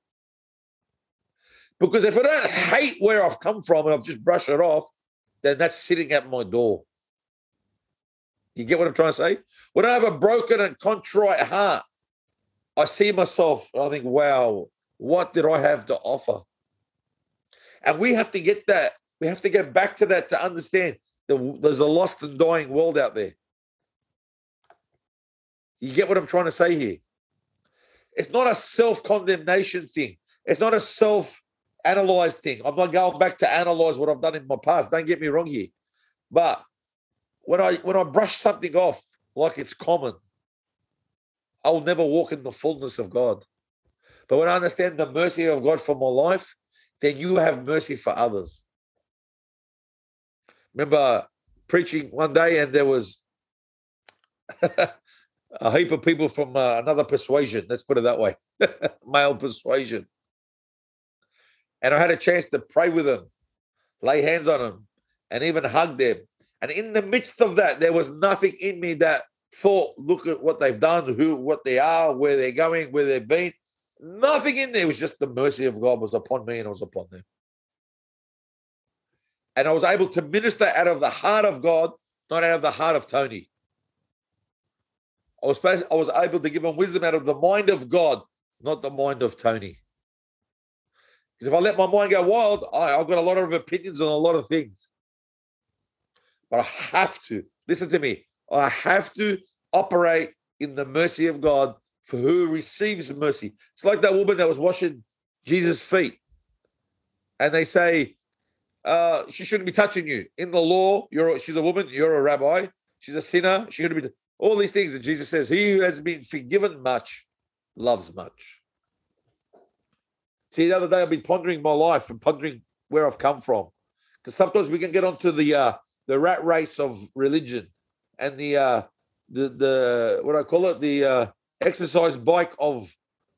Because if I don't hate where I've come from and I've just brushed it off, then that's sitting at my door. You get what I'm trying to say? When I have a broken and contrite heart, I see myself and I think, wow, what did I have to offer? And we have to get that. We have to get back to that to understand that there's a lost and dying world out there. You get what I'm trying to say here? It's not a self condemnation thing, it's not a self analyzed thing. I'm not going back to analyze what I've done in my past. Don't get me wrong here. But when I when I brush something off like it's common, I'll never walk in the fullness of God. But when I understand the mercy of God for my life, then you have mercy for others. Remember uh, preaching one day, and there was a heap of people from uh, another persuasion. Let's put it that way, male persuasion. And I had a chance to pray with them, lay hands on them, and even hug them and in the midst of that, there was nothing in me that thought, look at what they've done, who, what they are, where they're going, where they've been. Nothing in there. It was just the mercy of God was upon me and it was upon them. And I was able to minister out of the heart of God, not out of the heart of Tony. I was, I was able to give them wisdom out of the mind of God, not the mind of Tony. Because if I let my mind go wild, I, I've got a lot of opinions on a lot of things. But I have to, listen to me, I have to operate in the mercy of God for who receives mercy. It's like that woman that was washing Jesus' feet. And they say, uh, she shouldn't be touching you. In the law, you're she's a woman, you're a rabbi, she's a sinner, she shouldn't be all these things. that Jesus says, He who has been forgiven much loves much. See, the other day I've been pondering my life and pondering where I've come from. Because sometimes we can get onto the uh, the rat race of religion and the uh, the the what I call it the uh, exercise bike of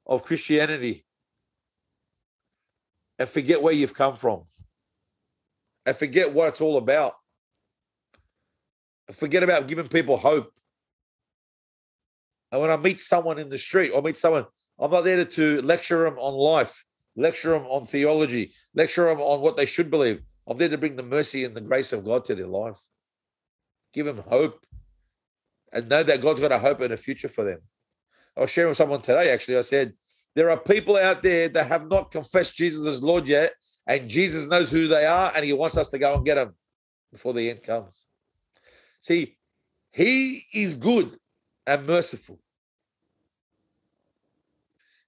of Christianity and forget where you've come from and forget what it's all about. Forget about giving people hope. And when I meet someone in the street or meet someone, I'm not there to lecture them on life, lecture them on theology, lecture them on what they should believe. I'm there to bring the mercy and the grace of God to their life. Give them hope and know that God's got a hope and a future for them. I was sharing with someone today, actually. I said, there are people out there that have not confessed Jesus as Lord yet, and Jesus knows who they are, and he wants us to go and get them before the end comes. See, he is good and merciful.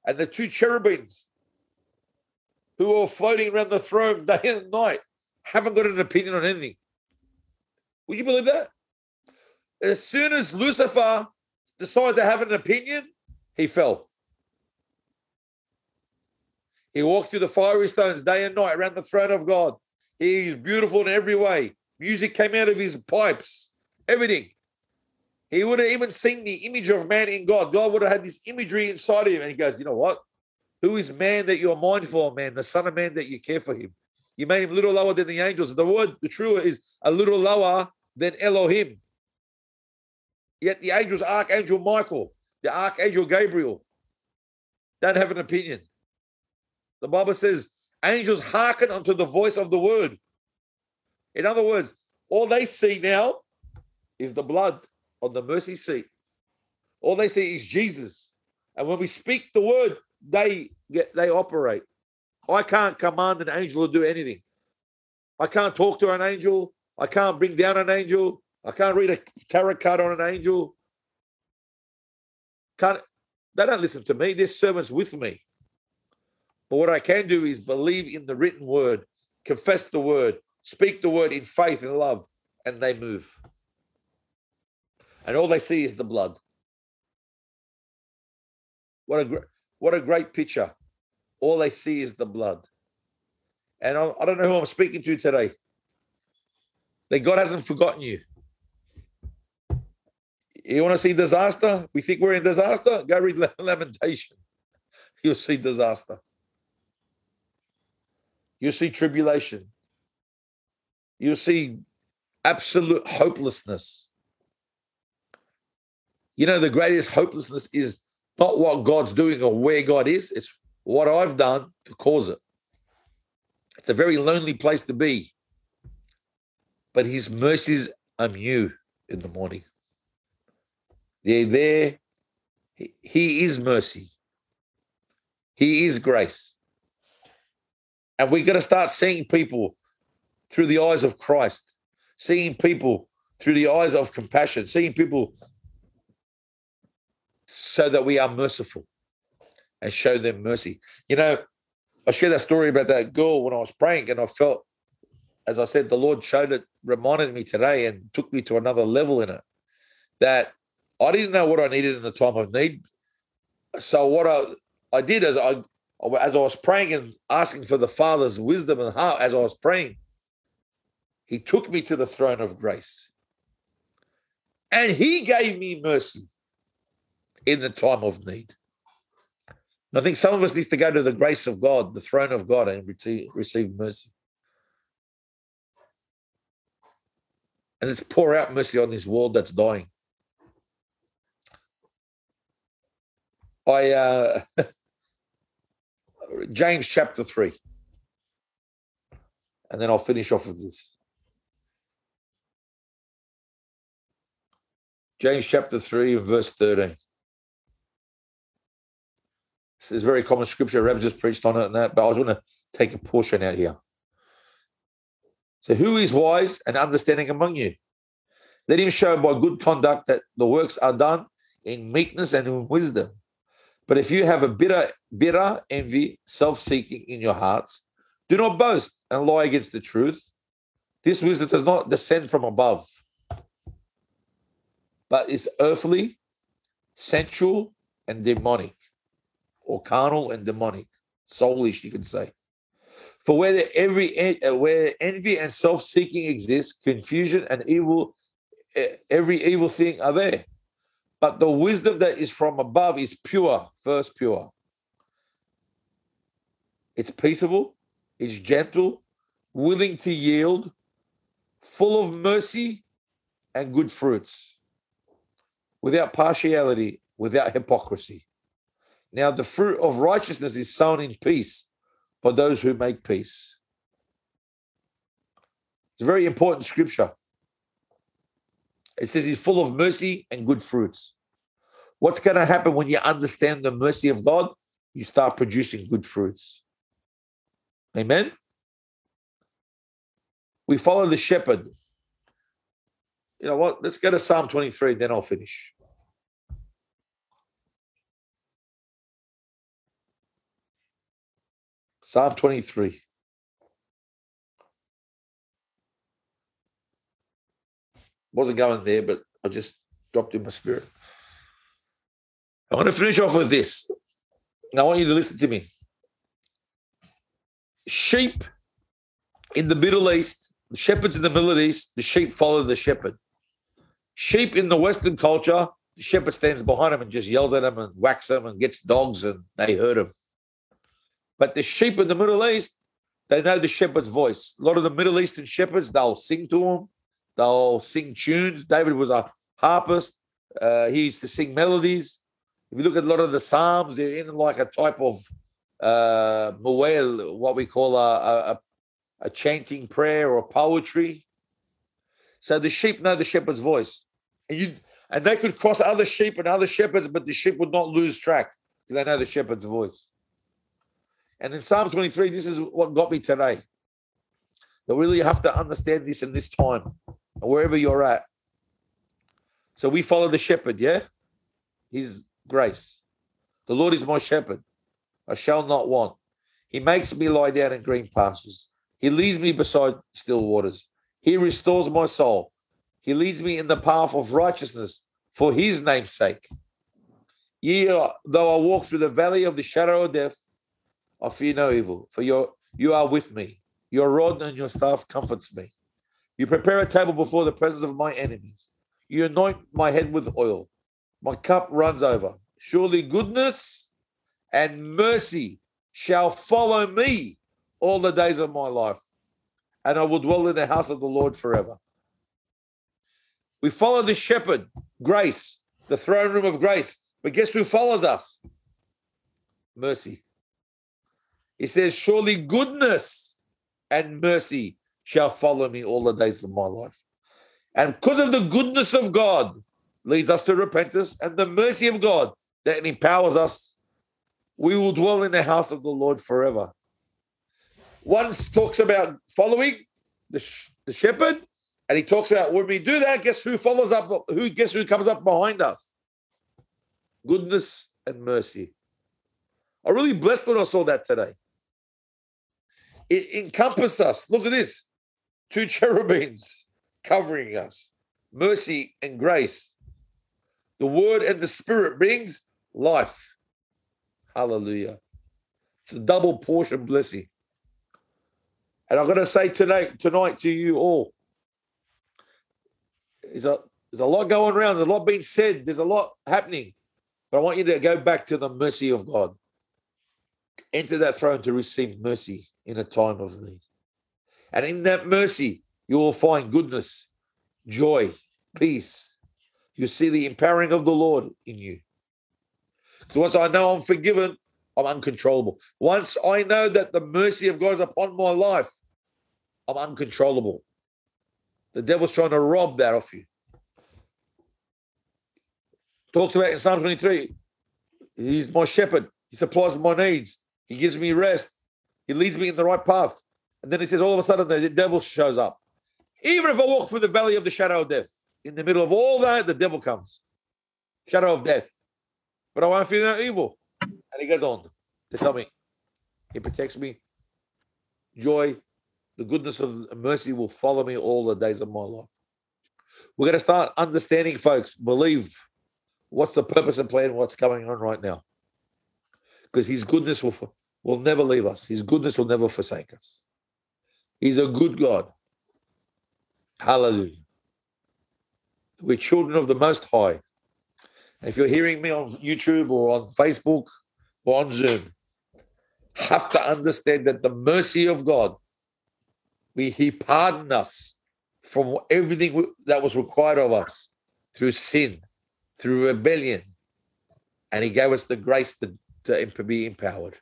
And the two cherubims who are floating around the throne day and night haven't got an opinion on anything. Would you believe that? As soon as Lucifer decided to have an opinion, he fell. He walked through the fiery stones day and night around the throne of God. He is beautiful in every way. Music came out of his pipes, everything. He would have even seen the image of man in God. God would have had this imagery inside of him. And he goes, You know what? Who is man that you're mindful of, man? The Son of Man that you care for him. You made him a little lower than the angels. The word, the true is a little lower than Elohim. Yet the angels, Archangel Michael, the Archangel Gabriel, don't have an opinion. The Bible says angels hearken unto the voice of the word. In other words, all they see now is the blood on the mercy seat. All they see is Jesus. And when we speak the word, they get they operate. I can't command an angel to do anything. I can't talk to an angel. I can't bring down an angel. I can't read a tarot card on an angel. Can't they don't listen to me. They're servants with me. But what I can do is believe in the written word, confess the word, speak the word in faith and love, and they move. And all they see is the blood. What a what a great picture. All they see is the blood. And I, I don't know who I'm speaking to today. That God hasn't forgotten you. You want to see disaster? We think we're in disaster? Go read Lamentation. You'll see disaster. You'll see tribulation. You'll see absolute hopelessness. You know, the greatest hopelessness is not what God's doing or where God is, it's what I've done to cause it. It's a very lonely place to be. But his mercies are new in the morning. They're there. He is mercy. He is grace. And we're going to start seeing people through the eyes of Christ, seeing people through the eyes of compassion, seeing people so that we are merciful and show them mercy. You know, I shared that story about that girl when I was praying, and I felt, as I said, the Lord showed it, reminded me today, and took me to another level in it. That I didn't know what I needed in the time of need. So what I I did is I as I was praying and asking for the Father's wisdom and heart as I was praying, He took me to the throne of grace. And He gave me mercy in the time of need. And I think some of us need to go to the grace of God, the throne of God, and receive, mercy. And let's pour out mercy on this world that's dying. I uh, James chapter 3. And then I'll finish off with this. James chapter 3, verse 13. This is very common scripture. Rev just preached on it and that, but I was going to take a portion out here. So, who is wise and understanding among you? Let him show by good conduct that the works are done in meekness and in wisdom. But if you have a bitter, bitter envy, self-seeking in your hearts, do not boast and lie against the truth. This wisdom does not descend from above, but is earthly, sensual, and demonic, or carnal and demonic, soulish, you can say. For where every eh, where envy and self-seeking exists, confusion and evil, eh, every evil thing are there. But the wisdom that is from above is pure, first pure. It's peaceable, it's gentle, willing to yield, full of mercy and good fruits, without partiality, without hypocrisy. Now, the fruit of righteousness is sown in peace for those who make peace. It's a very important scripture. It says he's full of mercy and good fruits. What's going to happen when you understand the mercy of God? You start producing good fruits. Amen. We follow the shepherd. You know what? Let's go to Psalm 23, then I'll finish. Psalm 23. Wasn't going there, but I just dropped in my spirit. I want to finish off with this. I want you to listen to me. Sheep in the Middle East, the shepherds in the Middle East, the sheep follow the shepherd. Sheep in the Western culture, the shepherd stands behind them and just yells at them and whacks them and gets dogs and they hurt him. But the sheep in the Middle East, they know the shepherd's voice. A lot of the Middle Eastern shepherds, they'll sing to him, they'll sing tunes. David was a harpist, uh, he used to sing melodies. If you look at a lot of the Psalms, they're in like a type of uh, muel, what we call a, a, a chanting prayer or poetry. So the sheep know the shepherd's voice. And you and they could cross other sheep and other shepherds, but the sheep would not lose track because they know the shepherd's voice. And in Psalm 23, this is what got me today. You really have to understand this in this time, wherever you're at. So we follow the shepherd, yeah? His grace. The Lord is my shepherd. I shall not want. He makes me lie down in green pastures. He leads me beside still waters. He restores my soul. He leads me in the path of righteousness for his name's sake. Yea, though I walk through the valley of the shadow of death, I fear no evil, for you you are with me. Your rod and your staff comforts me. You prepare a table before the presence of my enemies. You anoint my head with oil. My cup runs over. Surely goodness and mercy shall follow me all the days of my life, and I will dwell in the house of the Lord forever. We follow the shepherd, grace, the throne room of grace. But guess who follows us? Mercy. He says, Surely goodness and mercy shall follow me all the days of my life. And because of the goodness of God leads us to repentance and the mercy of God that empowers us, we will dwell in the house of the Lord forever. One talks about following the, the shepherd, and he talks about when we do that, guess who follows up? Who guess who comes up behind us? Goodness and mercy. I really blessed when I saw that today. It encompassed us. Look at this two cherubims covering us, mercy and grace. The word and the spirit brings life. Hallelujah. It's a double portion blessing. And I'm going to say tonight, tonight to you all, there's a, there's a lot going around. There's a lot being said. There's a lot happening. But I want you to go back to the mercy of God. Enter that throne to receive mercy in a time of need. And in that mercy, you will find goodness, joy, peace. You see the empowering of the Lord in you. So once I know I'm forgiven, I'm uncontrollable. Once I know that the mercy of God is upon my life, I'm uncontrollable. The devil's trying to rob that off you. Talks about in Psalm 23, he's my shepherd. He supplies my needs. He gives me rest. He leads me in the right path. And then he says, all of a sudden, the devil shows up. Even if I walk through the valley of the shadow of death, in the middle of all that, the devil comes. Shadow of death. But I won't feel no evil. And he goes on to tell me, he protects me. Joy, the goodness of mercy will follow me all the days of my life. We're going to start understanding, folks, believe what's the purpose and plan, what's going on right now. Because his goodness will will never leave us. His goodness will never forsake us. He's a good God. Hallelujah. We're children of the Most High. If you're hearing me on YouTube or on Facebook or on Zoom, have to understand that the mercy of God, we, He pardoned us from everything that was required of us through sin, through rebellion, and He gave us the grace to, to be empowered.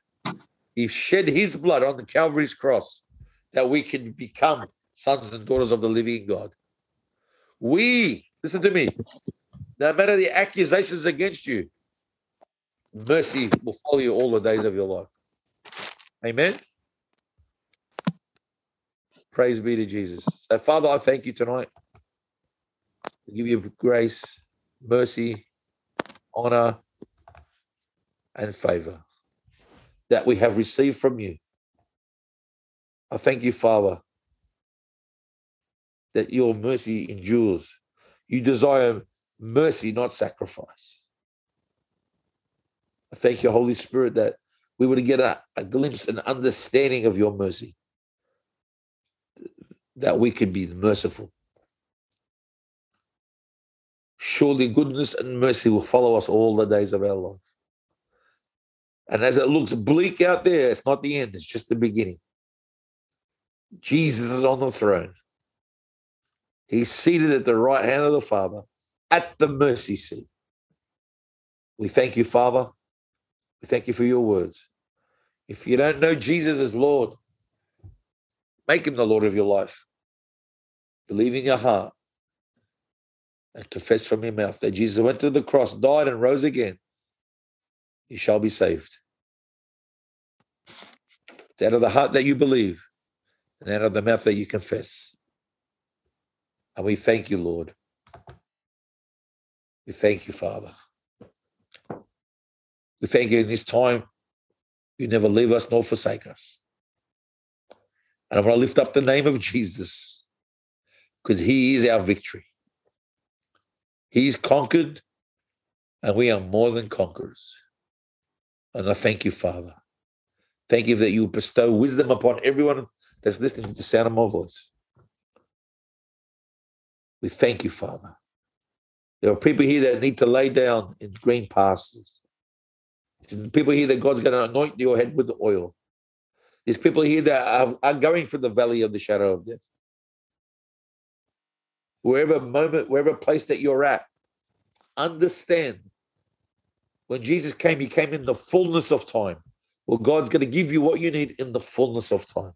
He shed His blood on the Calvary's cross that we can become sons and daughters of the living God. We, listen to me, no matter the accusations against you, mercy will follow you all the days of your life. Amen. Praise be to Jesus. So, Father, I thank you tonight. I give you grace, mercy, honor, and favor that we have received from you. I thank you, Father, that your mercy endures. You desire mercy, not sacrifice. I thank you, Holy Spirit, that we would get a, a glimpse and understanding of your mercy, that we could be merciful. Surely goodness and mercy will follow us all the days of our life. And as it looks bleak out there, it's not the end, it's just the beginning. Jesus is on the throne. He's seated at the right hand of the Father at the mercy seat. We thank you, Father. We thank you for your words. If you don't know Jesus as Lord, make him the Lord of your life. Believe in your heart and confess from your mouth that Jesus went to the cross, died, and rose again. You shall be saved. Out of the heart that you believe and out of the mouth that you confess. And we thank you, Lord. We thank you, Father. We thank you in this time. You never leave us nor forsake us. And I want to lift up the name of Jesus because he is our victory. He's conquered and we are more than conquerors. And I thank you, Father. Thank you that you bestow wisdom upon everyone that's listening to the sound of my voice. We thank you, Father. There are people here that need to lay down in green pastures. There's people here that God's going to anoint your head with the oil. There's people here that are, are going through the valley of the shadow of death. Wherever moment, wherever place that you're at, understand when Jesus came, he came in the fullness of time. Well, God's going to give you what you need in the fullness of time.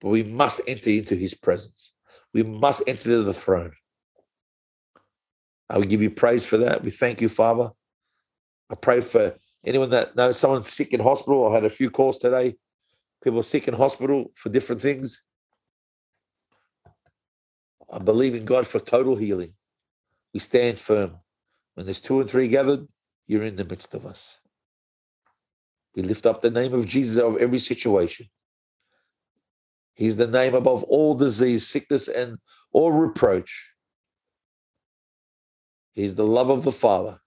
But we must enter into his presence. We must enter the throne. I will give you praise for that. We thank you, Father. I pray for anyone that knows someone sick in hospital. I had a few calls today. People sick in hospital for different things. I believe in God for total healing. We stand firm. When there's two and three gathered, you're in the midst of us. We lift up the name of Jesus over every situation. He's the name above all disease, sickness, and all reproach. He's the love of the Father.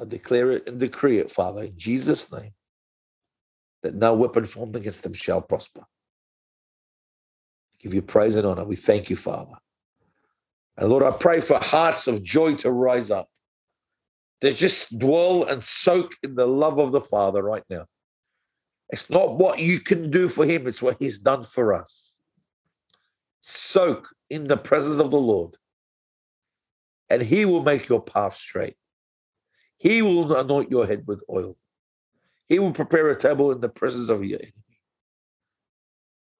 I declare it and decree it, Father, in Jesus' name, that no weapon formed against them shall prosper. I give you praise and honor. We thank you, Father. And Lord, I pray for hearts of joy to rise up. They just dwell and soak in the love of the Father right now. It's not what you can do for him, it's what he's done for us. Soak in the presence of the Lord, and he will make your path straight. He will anoint your head with oil. He will prepare a table in the presence of your enemy.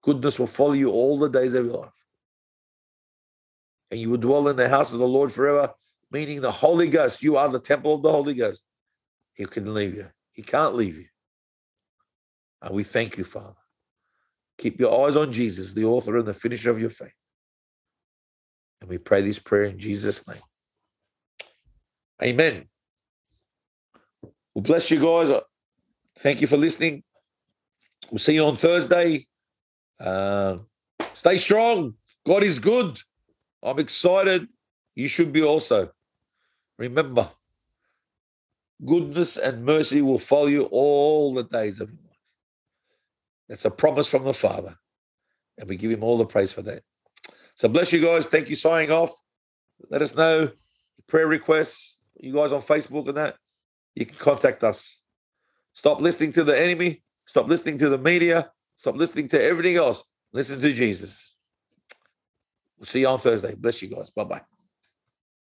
Goodness will follow you all the days of your life. And you will dwell in the house of the Lord forever meaning the Holy Ghost. You are the temple of the Holy Ghost. He can leave you. He can't leave you. And we thank you, Father. Keep your eyes on Jesus, the author and the finisher of your faith. And we pray this prayer in Jesus' name. Amen. Well, bless you guys. Thank you for listening. We'll see you on Thursday. Uh, stay strong. God is good. I'm excited. You should be also. Remember, goodness and mercy will follow you all the days of your life. That's a promise from the Father. And we give him all the praise for that. So bless you guys. Thank you signing off. Let us know prayer requests, you guys on Facebook and that, you can contact us. Stop listening to the enemy. Stop listening to the media. Stop listening to everything else. Listen to Jesus. We'll see you on Thursday. Bless you guys. Bye bye.